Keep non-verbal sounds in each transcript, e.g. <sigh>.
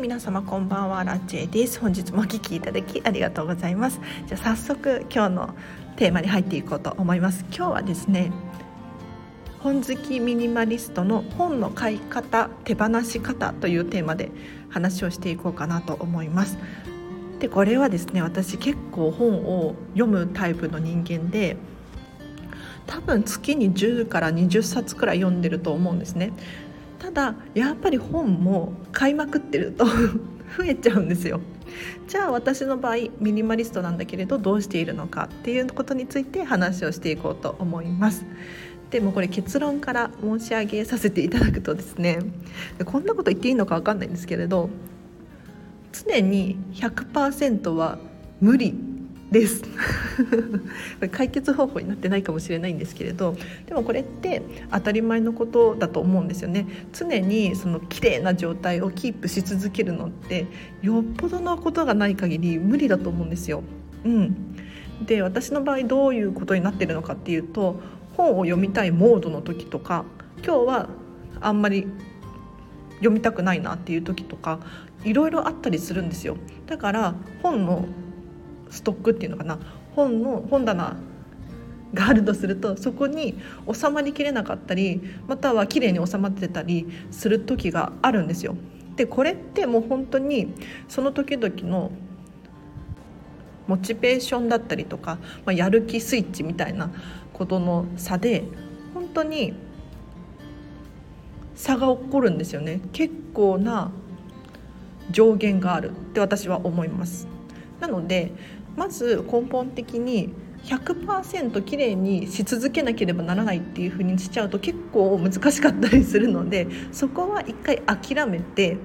皆様こんばんはラチェです。本日もお聞きいただきありがとうございます。じゃあ早速今日のテーマに入っていこうと思います。今日はですね本好きミニマリストの本の買い方手放し方というテーマで話をしていこうかなと思います。でこれはですね私結構本を読むタイプの人間で多分月に10から20冊くらい読んでると思うんですね。ただやっぱり本も買いまくってると <laughs> 増えちゃうんですよ。じゃあ私の場合ミニマリストなんだけれどどうしているのかっていうことについて話をしていこうと思います。でもこれ結論から申し上げさせていただくとですねこんなこと言っていいのか分かんないんですけれど常に100%は無理です。<laughs> 解決方法になってないかもしれないんですけれどでもこれって当たり前のことだと思うんですよね。常にその綺麗な状態をキープし続けるのってよっぽどのことがない限り無理だと思うんですよ。うん、で私の場合どういうことになってるのかっていうと本を読みたいモードの時とか今日はあんまり読みたくないなっていう時とかいろいろあったりするんですよ。だから本のストックっていうのかな？本の本棚があるとするとそこに収まりきれなかったりまたは綺麗に収まってたりする時があるんですよ。でこれってもう本当にその時々のモチベーションだったりとか、まあ、やる気スイッチみたいなことの差で本当に差が起こるんですよね。結構な上限があるって私は思います。なのでまず根本的に100%綺麗にし続けなければならないっていうふうにしちゃうと結構難しかったりするのでそこは一回諦めて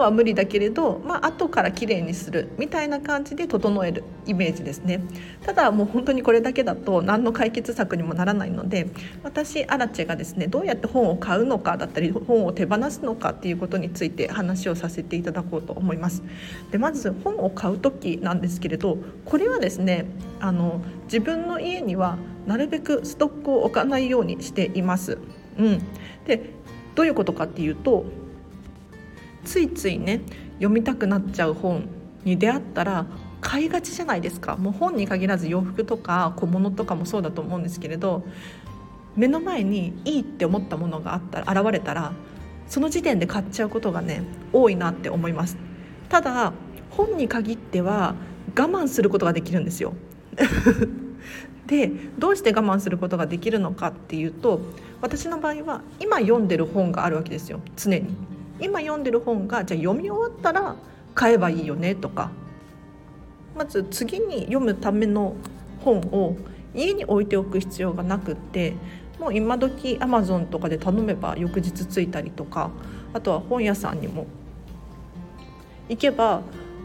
は無理だけれど、まあ後から綺麗にするみたいな感じで整えるイメージですねただもう本当にこれだけだと何の解決策にもならないので私アラチェがですねどうやって本を買うのかだったり本を手放すのかっていうことについて話をさせていただこうと思いますでまず本を買う時なんですけれどこれはですねあの自分の家にはなるべくストックを置かないようにしています、うん、でどういうことかっていうとついついね読みたくなっちゃう本に出会ったら買いがちじゃないですか。もう本に限らず洋服とか小物とかもそうだと思うんですけれど目の前にいいって思ったものがあったら現れたらその時点で買っちゃうことがね多いなって思います。ただ本に限っては我慢することができるんですよ。<laughs> でどうして我慢することができるのかっていうと私の場合は今読んでる本があるわけですよ。常に。今読んでる本がじゃあ読み終わったら買えばいいよねとか。まず次に読むための本を家に置いておく必要がなくってもう今時アマゾンとかで頼めば翌日着いたりとかあとは本屋さんにも行けば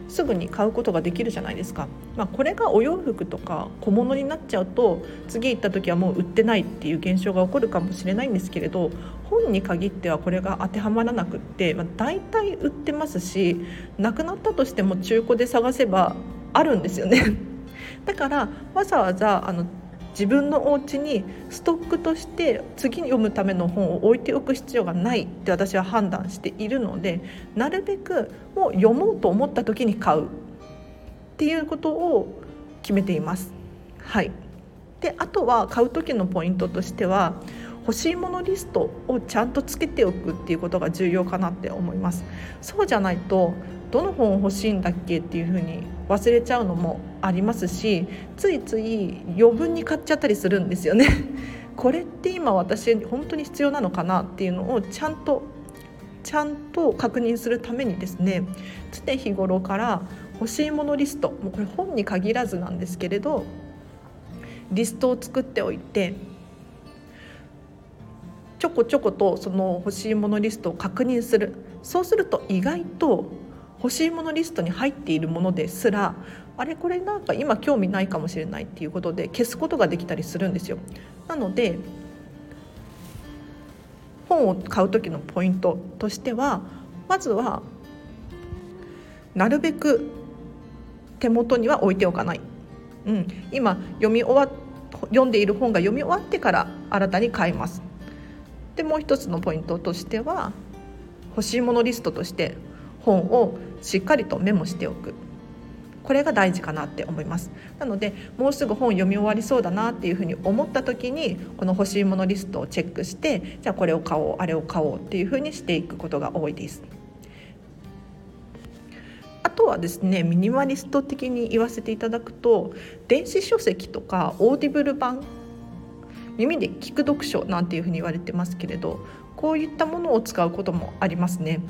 すぐに買うことができるじゃないですか、まあ、これがお洋服とか小物になっちゃうと次行った時はもう売ってないっていう現象が起こるかもしれないんですけれど本に限ってはこれが当てはまらなくって、まあ、大体売ってますしなくなったとしても中古で探せばあるんですよね <laughs> だからわざわざあの自分のお家にストックとして次に読むための本を置いておく必要がないって私は判断しているのでなるべくもう読もうと思った時に買うっていうことを決めています。はいであとは買う時のポイントとしては欲しいものリストをちゃんとつけておくっていうことが重要かなって思います。そうじゃないとどの本欲しいんだっけっていうふうに忘れちゃうのもありますしついつい余分に買っちゃったりするんですよね。<laughs> これって今私本当に必要なのかなっていうのをちゃんとちゃんと確認するためにですね常日頃から欲しいものリストもうこれ本に限らずなんですけれどリストを作っておいてちょこちょことその欲しいものリストを確認する。そうすると意外と欲しいものリストに入っているものですらあれこれなんか今興味ないかもしれないっていうことで消すことができたりするんですよ。なので本を買う時のポイントとしてはまずはなるべく手元には置いておかない、うん、今読み終わ読んでいる本が読み終わってから新たに買います。でもう一つのポイントとしては欲しいものリストとして本をしっかりとメモしておく。これが大事かなって思います。なのでもうすぐ本読み終わりそうだなっていうふうに思った時にこの欲しいものリストをチェックしてじゃあこれを買おうあれを買おうっていうふうにしていくことが多いです。あとはですねミニマリスト的に言わせていただくと電子書籍とか Audible 版耳で聞く読書なんていうふうに言われてますけれどこういったものを使うこともありますね。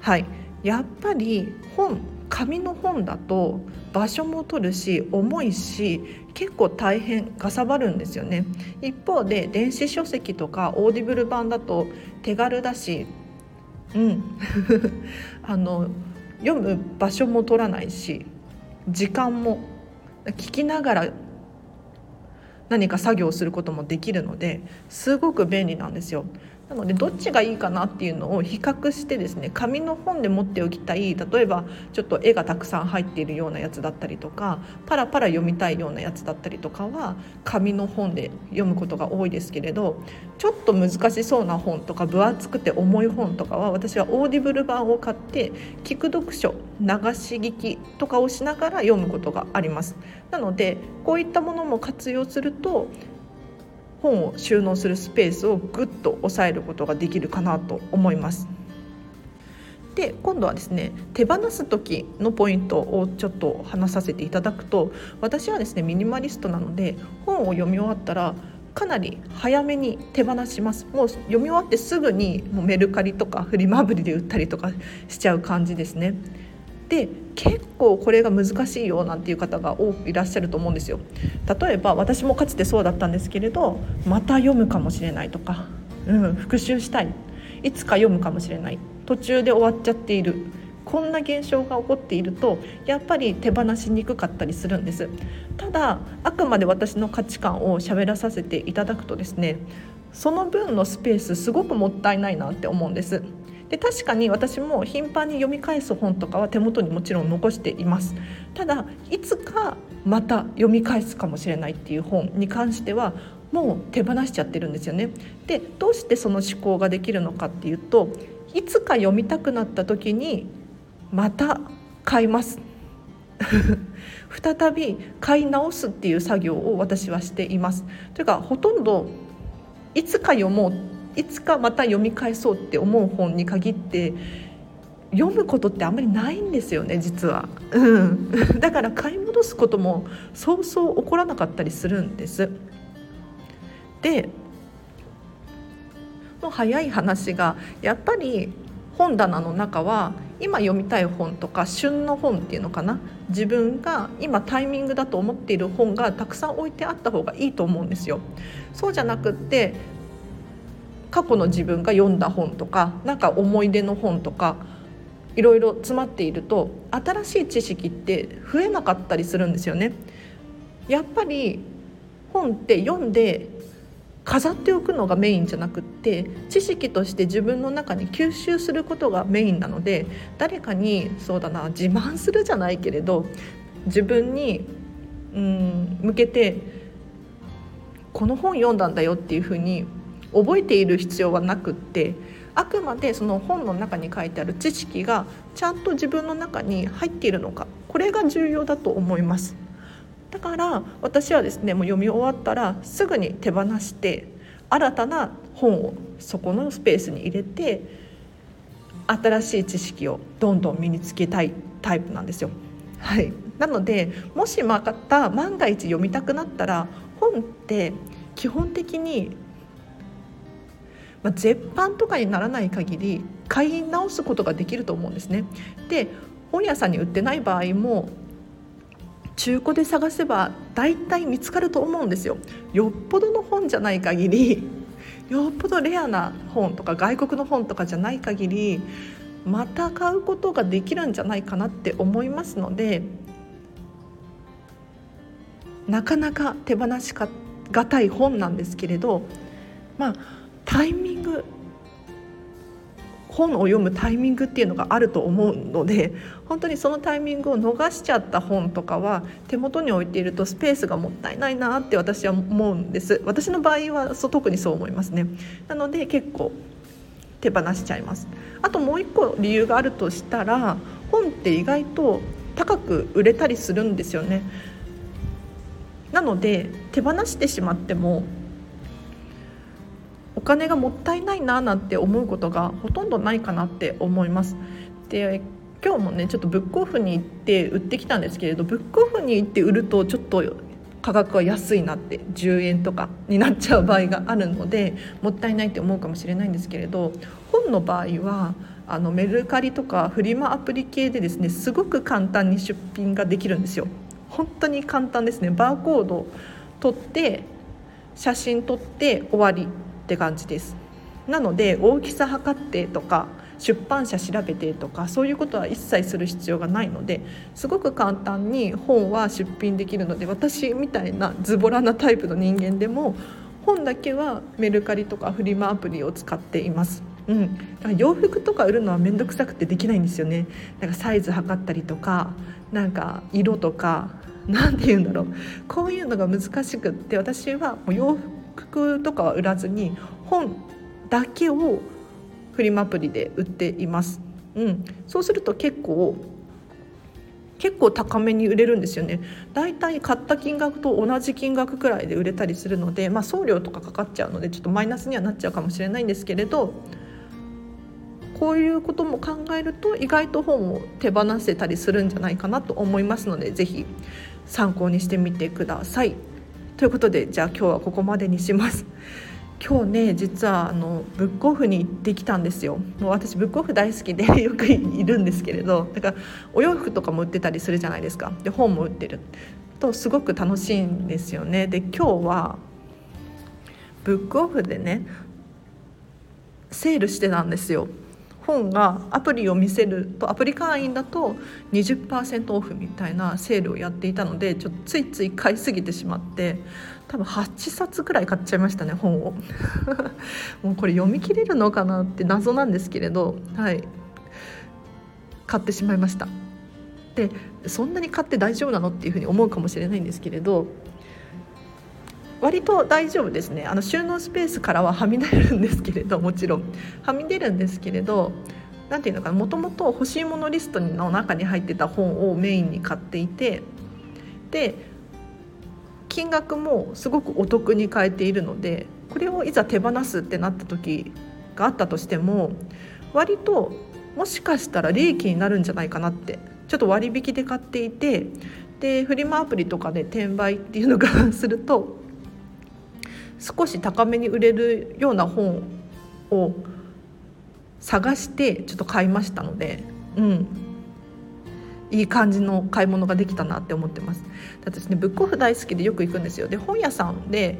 はい。やっぱり本紙の本だと場所も取るし重いし結構大変かさばるんですよね。一方で電子書籍とか Audible 版だと手軽だしうん。<laughs> あの読む場所も取らないし時間も聞きながら何か作業することもできるのですごく便利なんですよ。なのでどっちがいいかなっていうのを比較してですね紙の本で持っておきたい例えばちょっと絵がたくさん入っているようなやつだったりとかパラパラ読みたいようなやつだったりとかは紙の本で読むことが多いですけれどちょっと難しそうな本とか分厚くて重い本とかは私は Audible 版を買って聞く読書流し聞きとかをしながら読むことがあります。なのでこういったものも活用すると本を収納するスペースをぐっと抑えることができるかなと思います。で今度はですね手放す時のポイントをちょっと話させていただくと私はですねミニマリストなので本を読み終わったらかなり早めに手放しますもう読み終わってすぐにもうメルカリとかフリマアプリで売ったりとかしちゃう感じですね。で結構これが難しいよなんていう方が多くいらっしゃると思うんですよ。例えば私もかつてそうだったんですけれどまた読むかもしれないとか、うん、復習したい。いつか読むかもしれない。途中で終わっちゃっている。こんな現象が起こっているとやっぱり手放しにくかったりするんです。ただあくまで私の価値観を喋らさせていただくとですねその分のスペースすごくもったいないなって思うんです。で確かに私も頻繁に読み返す本とかは手元にもちろん残しています。ただいつかまた読み返すかもしれないっていう本に関してはもう手放しちゃってるんですよね。でどうしてその思考ができるのかっていうといつか読みたくなった時にまた買います。<laughs> 再び買い直すっていう作業を私はしています。というかほとんどいつか読もういつかまた読み返そうって思う本に限って読むことってあんまりないんですよね実は、うん、<laughs> だから買い戻すこともそうそう起こらなかったりするんです。でもう早い話がやっぱり本棚の中は今読みたい本とか旬の本っていうのかな自分が今タイミングだと思っている本がたくさん置いてあった方がいいと思うんですよ。そうじゃなくって過去の自分が読んだ本とかなんか思い出の本とかいろいろ詰まっていると新しい知識って増えなかったりするんですよね。やっぱり本って読んで飾っておくのがメインじゃなくって知識として自分の中に吸収することがメインなので誰かにそうだな自慢するじゃないけれど自分にうん向けてこの本読んだんだよっていうふうに覚えている必要はなくってあくまでその本の中に書いてある知識がちゃんと自分の中に入っているのかこれが重要だと思いますだから私はですねもう読み終わったらすぐに手放して新たな本をそこのスペースに入れて新しい知識をどんどん身につけたいタイプなんですよ。はい、なのでもしまた万が一読みたくなったら本って基本的にまあ、絶版とかにならない限り買い直すことができると思うんですね。で本屋さんに売ってない場合も中古で探せば大体見つかると思うんですよ。よっぽどの本じゃない限りよっぽどレアな本とか外国の本とかじゃない限りまた買うことができるんじゃないかなって思いますのでなかなか手放しがたい本なんですけれどまあタイミング本を読むタイミングっていうのがあると思うので本当にそのタイミングを逃しちゃった本とかは手元に置いているとスペースがもったいないなって私は思うんです。私の場合はそう特にそう思いますね。なので結構手放しちゃいます。あともう一個理由があるとしたら本って意外と高く売れたりするんですよね。なので手放してしまってもお金がもったいないななんて思うことがほとんどないかなって思います。で今日もねちょっとブックオフに行って売ってきたんですけれどブックオフに行って売るとちょっと価格は安いなって10円とかになっちゃう場合があるのでもったいないって思うかもしれないんですけれど本の場合はあのメルカリとかフリマアプリ系でですねすごく簡単に出品ができるんですよ。本当に簡単ですね。バーコード取って写真撮って終わり。って感じです。なので大きさ測ってとか出版社調べてとかそういうことは一切する必要がないのですごく簡単に本は出品できるので私みたいなズボラなタイプの人間でも本だけはメルカリとかフリマアプリを使っています。うん、洋服とか売るのは面倒くさくてできないんですよね。なんかサイズ測ったりとかなんか色とか何て言うんだろう。こういうのが難しくって私はもう洋服服とかは売らずに本だけをフリマアプリで売っています。うん、そうすると結構結構高めに売れるんですよねだいたい買った金額と同じ金額くらいで売れたりするので、まあ、送料とかかかっちゃうのでちょっとマイナスにはなっちゃうかもしれないんですけれどこういうことも考えると意外と本を手放せたりするんじゃないかなと思いますので是非参考にしてみてください。ということでじゃあ今日はここまでにします。<laughs> 今日ね実はあのブックオフに行ってきたんですよ。もう私ブックオフ大好きで <laughs> よくいるんですけれどだからお洋服とかも売ってたりするじゃないですか。で本も売ってる。とすごく楽しいんですよね。で今日はブックオフでねセールしてたんですよ。本がアプリを見せるとアプリ会員だと20%オフみたいなセールをやっていたのでちょっとついつい買いすぎてしまって多分8冊くらい買っちゃいましたね本を。<laughs> もうこれ読み切れるのかなって謎なんですけれどはい。買ってしまいました。でそんなに買って大丈夫なのっていうふうに思うかもしれないんですけれど割と大丈夫ですね。あの収納スペースからははみ出るんですけれどもちろん。はみ出るんですけれど何ていうのかなもともと欲しいものリストの中に入ってた本をメインに買っていてで金額もすごくお得に買えているのでこれをいざ手放すってなった時があったとしても割ともしかしたら利益になるんじゃないかなってちょっと割引で買っていてでフリマアプリとかで転売っていうのがすると少し高めに売れるような本を探してちょっと買いましたので、うん、いい感じの買い物ができたなって思ってます。私ねブックオフ大好きでよく行くんですよ。で本屋さんで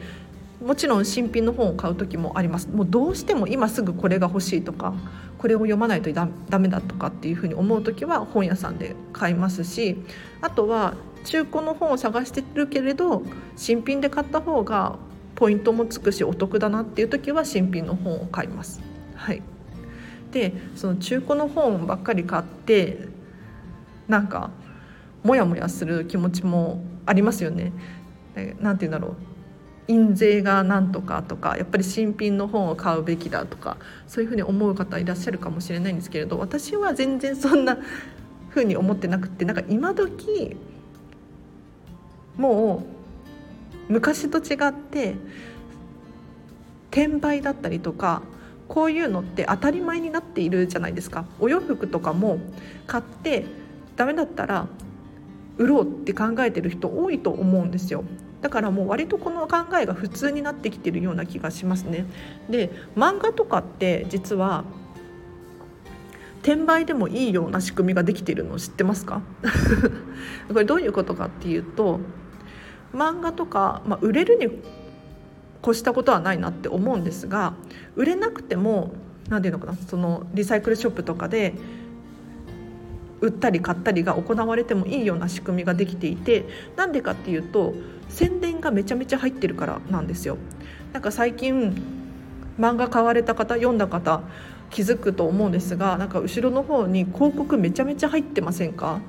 もちろん新品の本を買う時もありますもうどうしても今すぐこれが欲しいとかこれを読まないとダメだとかっていうふうに思う時は本屋さんで買いますしあとは中古の本を探してるけれど新品で買った方がポイントもつくしお得だなっていう時は新品の本を買います。はい、でその中古の本ばっかり買ってなんかモヤモヤする気持ちもありますよね。なんて言うんだろう印税がなんとかとかやっぱり新品の本を買うべきだとかそういうふうに思う方いらっしゃるかもしれないんですけれど私は全然そんなふうに思ってなくてなんか今時もう昔と違って転売だったりとかこういうのって当たり前になっているじゃないですか。お洋服とかも買ってダメだったら売ろうって考えてる人多いと思うんですよ。だからもう割とこの考えが普通になってきてるような気がしますね。で漫画とかって実は転売でもいいような仕組みができているの知ってますか？<laughs> これどういうことかっていうと漫画とか、まあ、売れるに越したことはないなって思うんですが売れなくても何て言うのかなそのリサイクルショップとかで売ったり買ったりが行われてもいいような仕組みができていてなんでかっていうと宣伝がめちゃめちゃ入ってるからなんですよ。なんか最近漫画買われた方読んだ方気づくと思うんですがなんか後ろの方に広告めちゃめちゃ入ってませんか？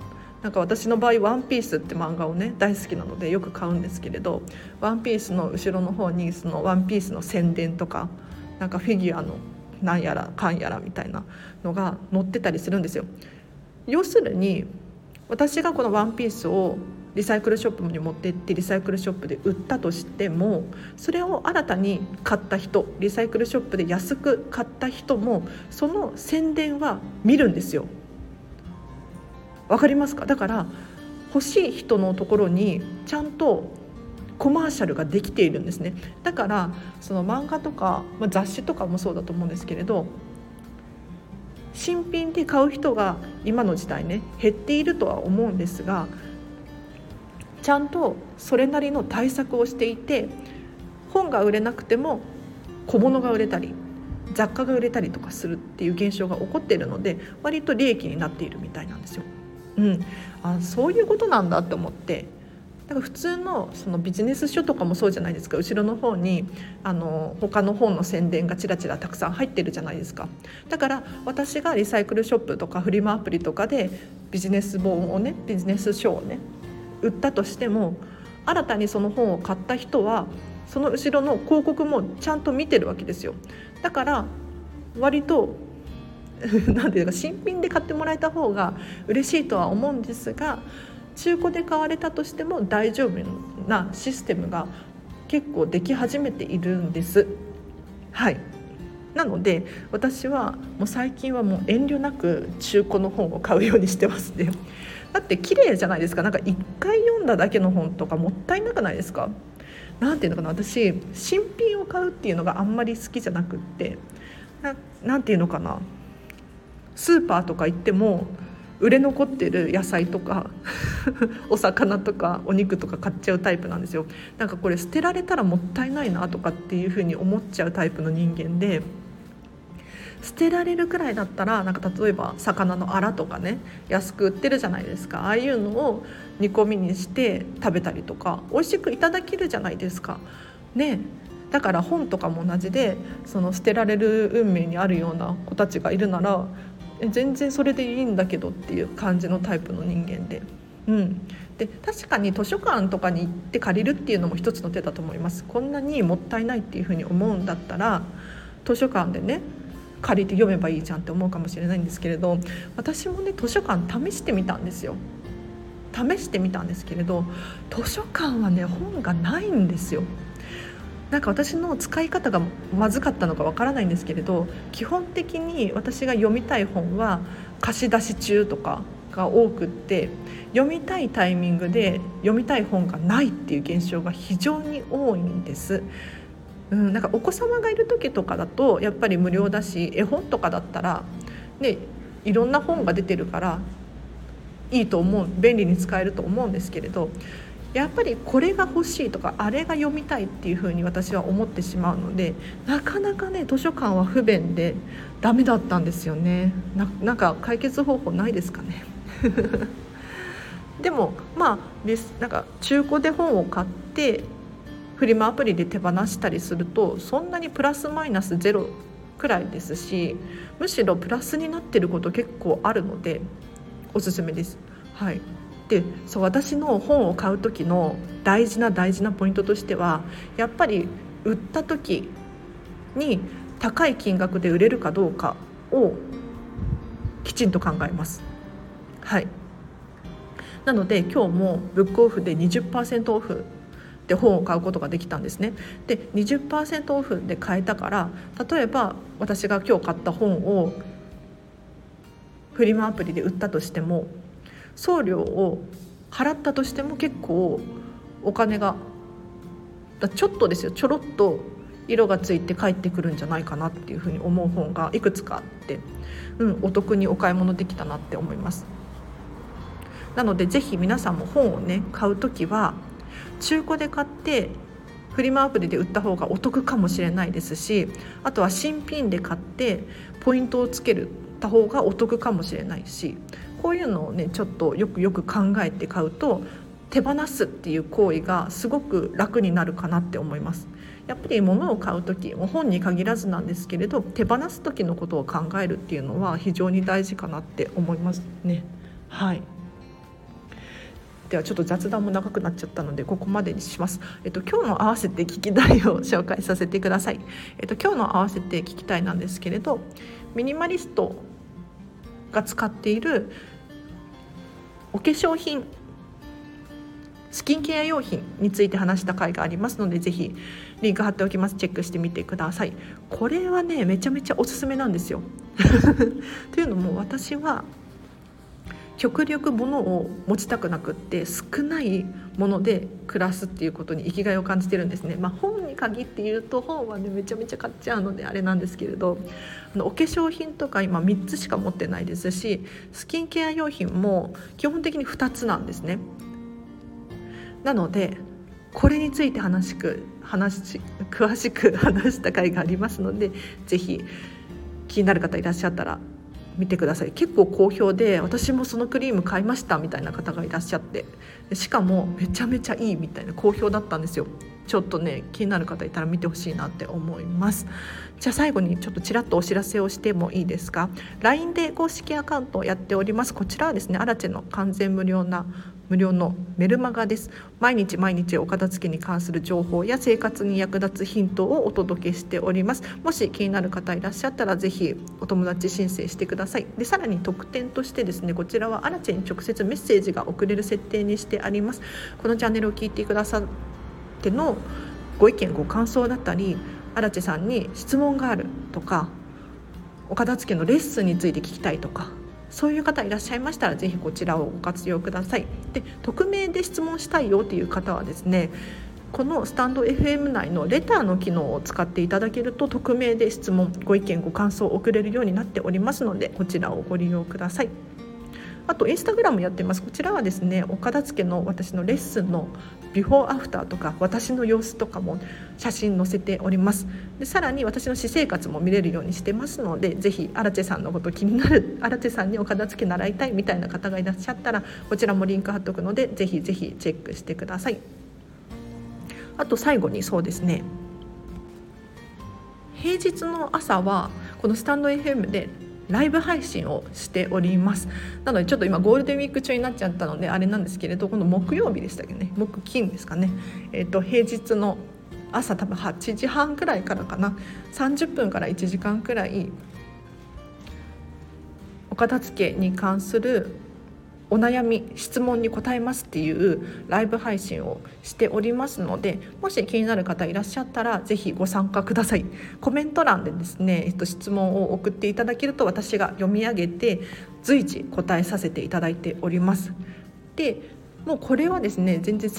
なんか私の場合「ワンピースって漫画をね大好きなのでよく買うんですけれど「ワンピースの後ろの方にその「ワンピースの宣伝とかなんかフィギュアのなんやらかんやらみたいなのが載ってたりするんですよ。要するに私がこのワンピースをリサイクルショップに持って行ってリサイクルショップで売ったとしてもそれを新たに買った人リサイクルショップで安く買った人もその宣伝は見るんですよ。わかりますか？だから欲しい人のところにちゃんとコマーシャルができているんですねだからその漫画とか、まあ、雑誌とかもそうだと思うんですけれど新品で買う人が今の時代ね減っているとは思うんですがちゃんとそれなりの対策をしていて本が売れなくても小物が売れたり雑貨が売れたりとかするっていう現象が起こっているので割と利益になっているみたいなんですよ。うん、あそういうことなんだって思って。だから普通のそのビジネス書とかもそうじゃないですか。後ろの方にあの他の本の宣伝がちらちらたくさん入ってるじゃないですか。だから私がリサイクルショップとかフリマアプリとかでビジネス本をねビジネス書をね売ったとしても新たにその本を買った人はその後ろの広告もちゃんと見てるわけですよ。だから割と <laughs> なんていうか新品で買ってもらえた方が嬉しいとは思うんですが中古で買われたとしても大丈夫なシステムが結構でき始めているんです。はい。なので私はもう最近はもう遠慮なく中古の本を買うようにしてますね。だって綺麗じゃないですか。なんか一回読んだだけの本とかもったいなくないですか。なんていうのかな。私新品を買うっていうのがあんまり好きじゃなくって。ななんていうのかな。スーパーとか行っても売れ残ってる野菜とか <laughs> お魚とかお肉とか買っちゃうタイプなんですよ。なんかこれ捨てられたらもったいないなとかっていうふうに思っちゃうタイプの人間で捨てられるくらいだったらなんか例えば魚のアラとかね安く売ってるじゃないですか。ああいうのを煮込みにして食べたりとか美味しくいただけるじゃないですか。ね。だから本とかも同じでその捨てられる運命にあるような子たちがいるなら全然それでいいんだけどっていう感じのタイプの人間で。うん、で確かに図書館とかに行って借りるっていうのも一つの手だと思います。こんなにもったいないっていうふうに思うんだったら図書館でね借りて読めばいいじゃんって思うかもしれないんですけれど私もね図書館試してみたんですよ。試してみたんですけれど図書館はね本がないんですよ。なんか私の使い方がまずかったのかわからないんですけれど基本的に私が読みたい本は貸し出し中とかが多くって読みたいタイミングで読みたい本がないっていう現象が非常に多いんです。うん、なんかお子様がいる時とかだとやっぱり無料だし絵本とかだったら、ね、いろんな本が出てるからいいと思う便利に使えると思うんですけれどやっぱりこれが欲しいとかあれが読みたいっていうふうに私は思ってしまうのでなかなかね図書館は不便でダメだったんですよね。なんか解決方法ないですかね？<laughs> でもまあなんか中古で本を買ってフリマアプリで手放したりするとそんなにプラスマイナスゼロくらいですしむしろプラスになってること結構あるのでおすすめです。はい。でそう私の本を買う時の大事な大事なポイントとしてはやっぱり売った時に高い金額で売れるかどうかをきちんと考えます。はいなので今日もブックオフで20%オフで本を買うことができたんですね。で20%オフで買えたから例えば私が今日買った本をフリマアプリで売ったとしても送料を払ったとしても結構お金がちょっとですよちょろっと色がついて帰ってくるんじゃないかなっていうふうに思う本がいくつかあって、うん、お得にお買い物できたなって思います。なのでぜひ皆さんも本をね買う時は中古で買ってフリマアプリで売った方がお得かもしれないですしあとは新品で買ってポイントをつけるた方がお得かもしれないしこういうのをねちょっとよくよく考えて買うと手放すっていう行為がすごく楽になるかなって思います。やっぱり物を買う時も本に限らずなんですけれど手放す時のことを考えるっていうのは非常に大事かなって思いますね。はいではちょっと雑談も長くなっちゃったのでここまでにします。えっと今日の合わせて聞きたいを紹介させてください。えっと今日の合わせて聞きたいなんですけれど、ミニマリストが使っているお化粧品スキンケア用品について話した回がありますのでぜひリンク貼っておきます。チェックしてみてください。これはねめちゃめちゃおすすめなんですよ。<laughs> というのも私は極力物を持ちたくなくって少ないもので暮らすっていうことに生きがいを感じてるんですね、まあ、本に限って言うと本はねめちゃめちゃ買っちゃうのであれなんですけれどあのお化粧品とか今3つしか持ってないですしスキンケア用品も基本的に2つなんですね。なのでこれについて話しく話詳しく <laughs> 話した回がありますので是非気になる方いらっしゃったら見てください。結構好評で私もそのクリーム買いましたみたいな方がいらっしゃってしかもめちゃめちゃいいみたいな好評だったんですよ。ちょっとね気になる方いたら見てほしいなって思います。じゃあ最後にちょっとちらっとお知らせをしてもいいですか？LINE で公式アカウントをやっております。こちらはですねアラチェの完全無料な無料のメルマガです。毎日毎日お片付けに関する情報や生活に役立つヒントをお届けしております。もし気になる方いらっしゃったらぜひお友達申請してください。でさらに特典としてですねこちらはアラチェに直接メッセージが送れる設定にしてあります。このチャンネルを聞いてくださってのご意見ご感想だったりアラチェさんに質問があるとかお片付けのレッスンについて聞きたいとかそういう方いらっしゃいましたらぜひこちらをご活用ください。で匿名で質問したいよという方はですねこのスタンド FM 内のレターの機能を使っていただけると匿名で質問ご意見ご感想を送れるようになっておりますのでこちらをご利用ください。あとインスタグラムやってます。こちらはですねお片付けの私のレッスンのビフォーアフターとか私の様子とかも写真載せております。でさらに私の私生活も見れるようにしてますのでぜひアラチェさんのこと気になるアラチェさんにお片付け習いたいみたいな方がいらっしゃったらこちらもリンク貼っとくのでぜひぜひチェックしてください。あと最後にそうですね。平日の朝はこのスタンド FM でライブ配信をしております。なのでちょっと今ゴールデンウィーク中になっちゃったのであれなんですけれどこの木曜日でしたっけね。木金ですかね。えっ、ー、と平日の朝多分8時半くらいからかな。30分から1時間くらいお片付けに関するお悩み質問に答えますっていうライブ配信をしておりますのでもし気になる方いらっしゃったら是非ご参加ください。<laughs> コメント欄でですね、えっと、質問を送っていただけると私が読み上げて随時答えさせていただいております。でもうこれはですね全然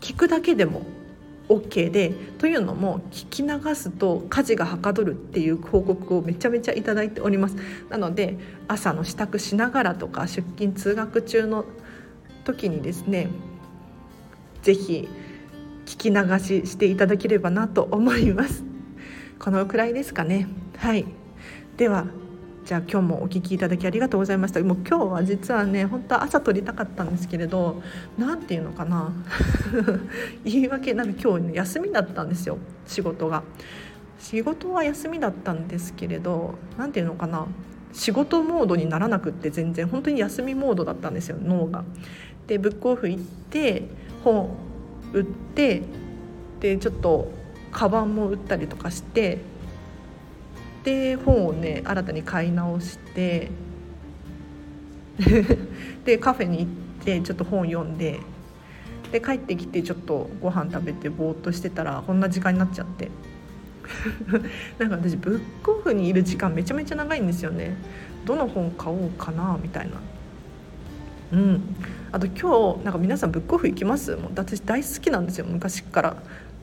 聞くだけでも OK でというのも聞き流すと家事がはかどるっていう報告をめちゃめちゃいただいております。なので朝の支度しながらとか出勤通学中の時にですね是非聞き流ししていただければなと思います。このくらいですかね。はい。ではじゃあ今日もお聞きいただきありがとうございました。もう今日は実はね本当は朝撮りたかったんですけれど何て言うのかな。<laughs> 言い訳なんか今日、ね、休みだったんですよ。仕事が。仕事は休みだったんですけれど何て言うのかな。仕事モードにならなくって全然。本当に休みモードだったんですよ脳が。でブックオフ行って本売ってでちょっとカバンも売ったりとかしてで本をね新たに買い直して <laughs> でカフェに行ってちょっと本読んでで帰ってきてちょっとご飯食べてぼーっとしてたらこんな時間になっちゃって。<laughs> なんか私ブックオフにいる時間めちゃめちゃ長いんですよね。どの本買おうかなみたいな。うん。あと今日なんか皆さんブックオフ行きます？もう私大好きなんですよ昔から。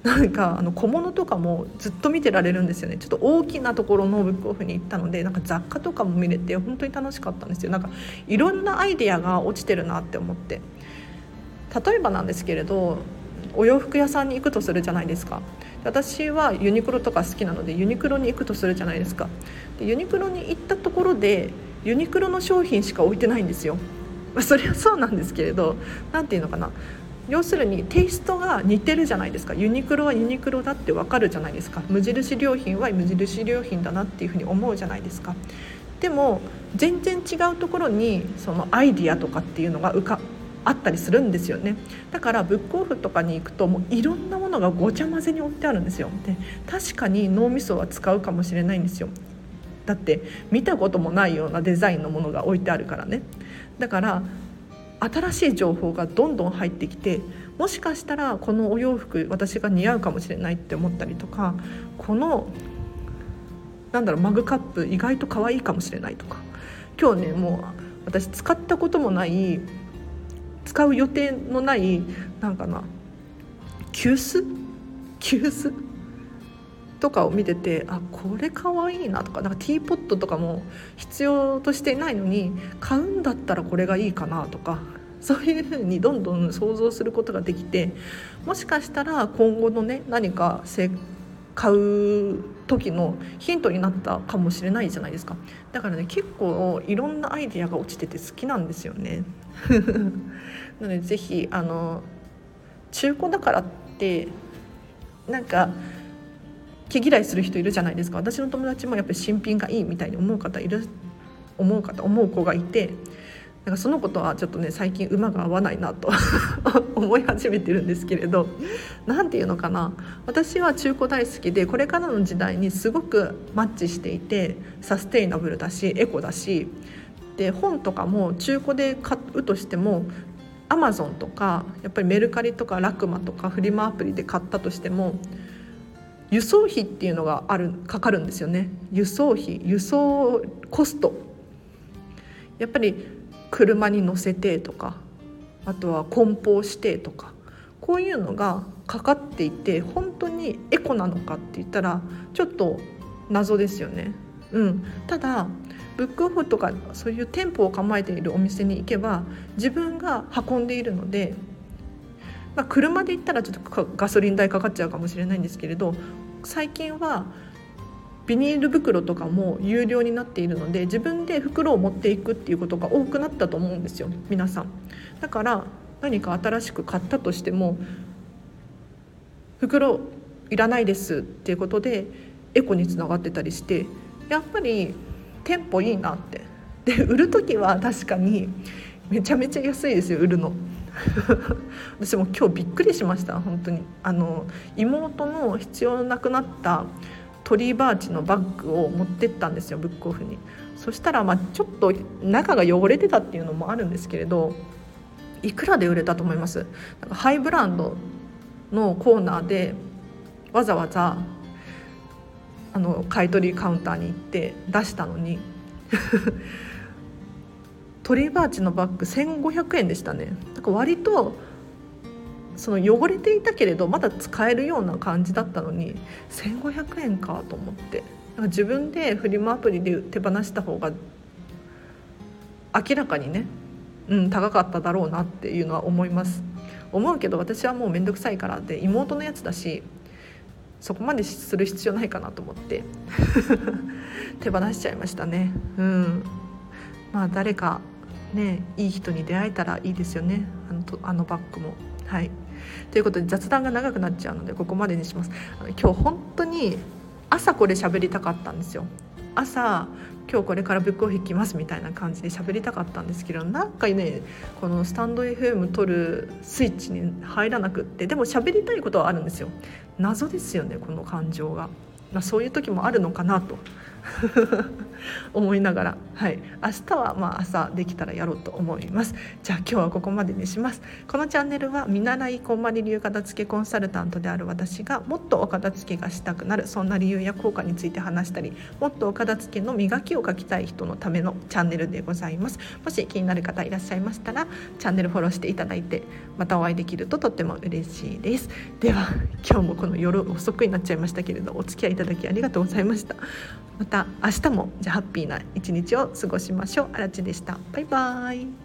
なんかあの小物とかもずっと見てられるんですよね。ちょっと大きなところのブックオフに行ったのでなんか雑貨とかも見れて本当に楽しかったんですよ。なんかいろんなアイデアが落ちてるなって思って。例えばなんですけれどお洋服屋さんに行くとするじゃないですか。私はユニクロとか好きなのでユニクロに行くとするじゃないですか。でユニクロに行ったところでユニクロの商品しか置いてないんですよ。それはそうなんですけれど何て言うのかな。要するにテイストが似てるじゃないですか。ユニクロはユニクロだってわかるじゃないですか。無印良品は無印良品だなっていうふうに思うじゃないですか。でも全然違うところにそのアイディアとかっていうのが浮かあったりするんですよね。だからブックオフとかに行くともういろんなものがごちゃ混ぜに置いてあるんですよ。で確かに脳みそは使うかもしれないんですよ。だって見たこともないようなデザインのものが置いてあるからね。だから新しい情報がどんどん入ってきてもしかしたらこのお洋服私が似合うかもしれないって思ったりとかこのなんだろうマグカップ意外と可愛いかもしれないとか。今日ねもう私使ったこともない使う予定のないなんかな急須？急須？とかを見ててあこれかわいいなとかなんかティーポットとかも必要としていないのに買うんだったらこれがいいかなとか。そういうふうにどんどん想像することができてもしかしたら今後のね何か買う時のヒントになったかもしれないじゃないですか。だからね結構いろんなアイデアが落ちてて好きなんですよね。<laughs> なのでぜひあの中古だからってなんか毛嫌いする人いるじゃないですか。私の友達もやっぱり新品がいいみたいに思う方いる思う方思う子がいてなんかそのことはちょっとね最近馬が合わないなと <laughs> 思い始めてるんですけれど何て言うのかな。私は中古大好きでこれからの時代にすごくマッチしていてサステイナブルだしエコだしで本とかも中古で買うとしてもアマゾンとかやっぱりメルカリとかラクマとかフリマアプリで買ったとしても輸送費っていうのがあるかかるんですよね。輸送費輸送コスト。やっぱり車に乗せてとかあとは梱包してとかこういうのがかかっていて本当にエコなのかって言ったらちょっと謎ですよね。うん、ただブックオフとかそういう店舗を構えているお店に行けば自分が運んでいるので、まあ、車で行ったらちょっとガソリン代かかっちゃうかもしれないんですけれど最近はビニール袋とかも有料になっているので自分で袋を持っていくっていうことが多くなったと思うんですよ皆さん。だから何か新しく買ったとしても袋いらないですっていうことでエコにつながってたりしてやっぱり店舗いいなって。で売る時は確かにめちゃめちゃ安いですよ売るの。<laughs> 私も今日びっくりしました本当に。あの妹の必要なくなったトリーバーチのバッグを持ってったんですよブックオフに。そしたらまあちょっと中が汚れてたっていうのもあるんですけれどいくらで売れたと思います？なんかハイブランドのコーナーでわざわざあの買い取りカウンターに行って出したのに <laughs> トリーバーチのバッグ1500円でしたね。なんか割とその汚れていたけれどまだ使えるような感じだったのに1500円かと思って。なんか自分でフリマアプリで手放した方が明らかにね、うん、高かっただろうなっていうのは思います。思うけど私はもう面倒くさいから。で妹のやつだしそこまでする必要ないかなと思って。<laughs> 手放しちゃいましたね。うん。まあ誰かねいい人に出会えたらいいですよね。あのあのバッグも。はい。ということで雑談が長くなっちゃうのでここまでにします。あの今日本当に朝これ喋りたかったんですよ。朝今日これからブックオフ行きますみたいな感じで喋りたかったんですけどなんかねこのスタンド FM 撮るスイッチに入らなくってでも喋りたいことはあるんですよ。謎ですよねこの感情が、まあ、そういう時もあるのかなと。思いながら、はい、明日はまあ朝できたらやろうと思います。じゃあ今日はここまでにします。このチャンネルは見習いこんまり流片付けコンサルタントである私がもっとお片付けがしたくなるそんな理由や効果について話したりもっとお片付けの磨きをかきたい人のためのチャンネルでございます。もし気になる方いらっしゃいましたらチャンネルフォローしていただいてまたお会いできるととっても嬉しいです。では今日もこの夜遅くになっちゃいましたけれどお付き合いいただきありがとうございました。また明日もじゃハッピーな一日を過ごしましょう。あらちでした。バイバイ。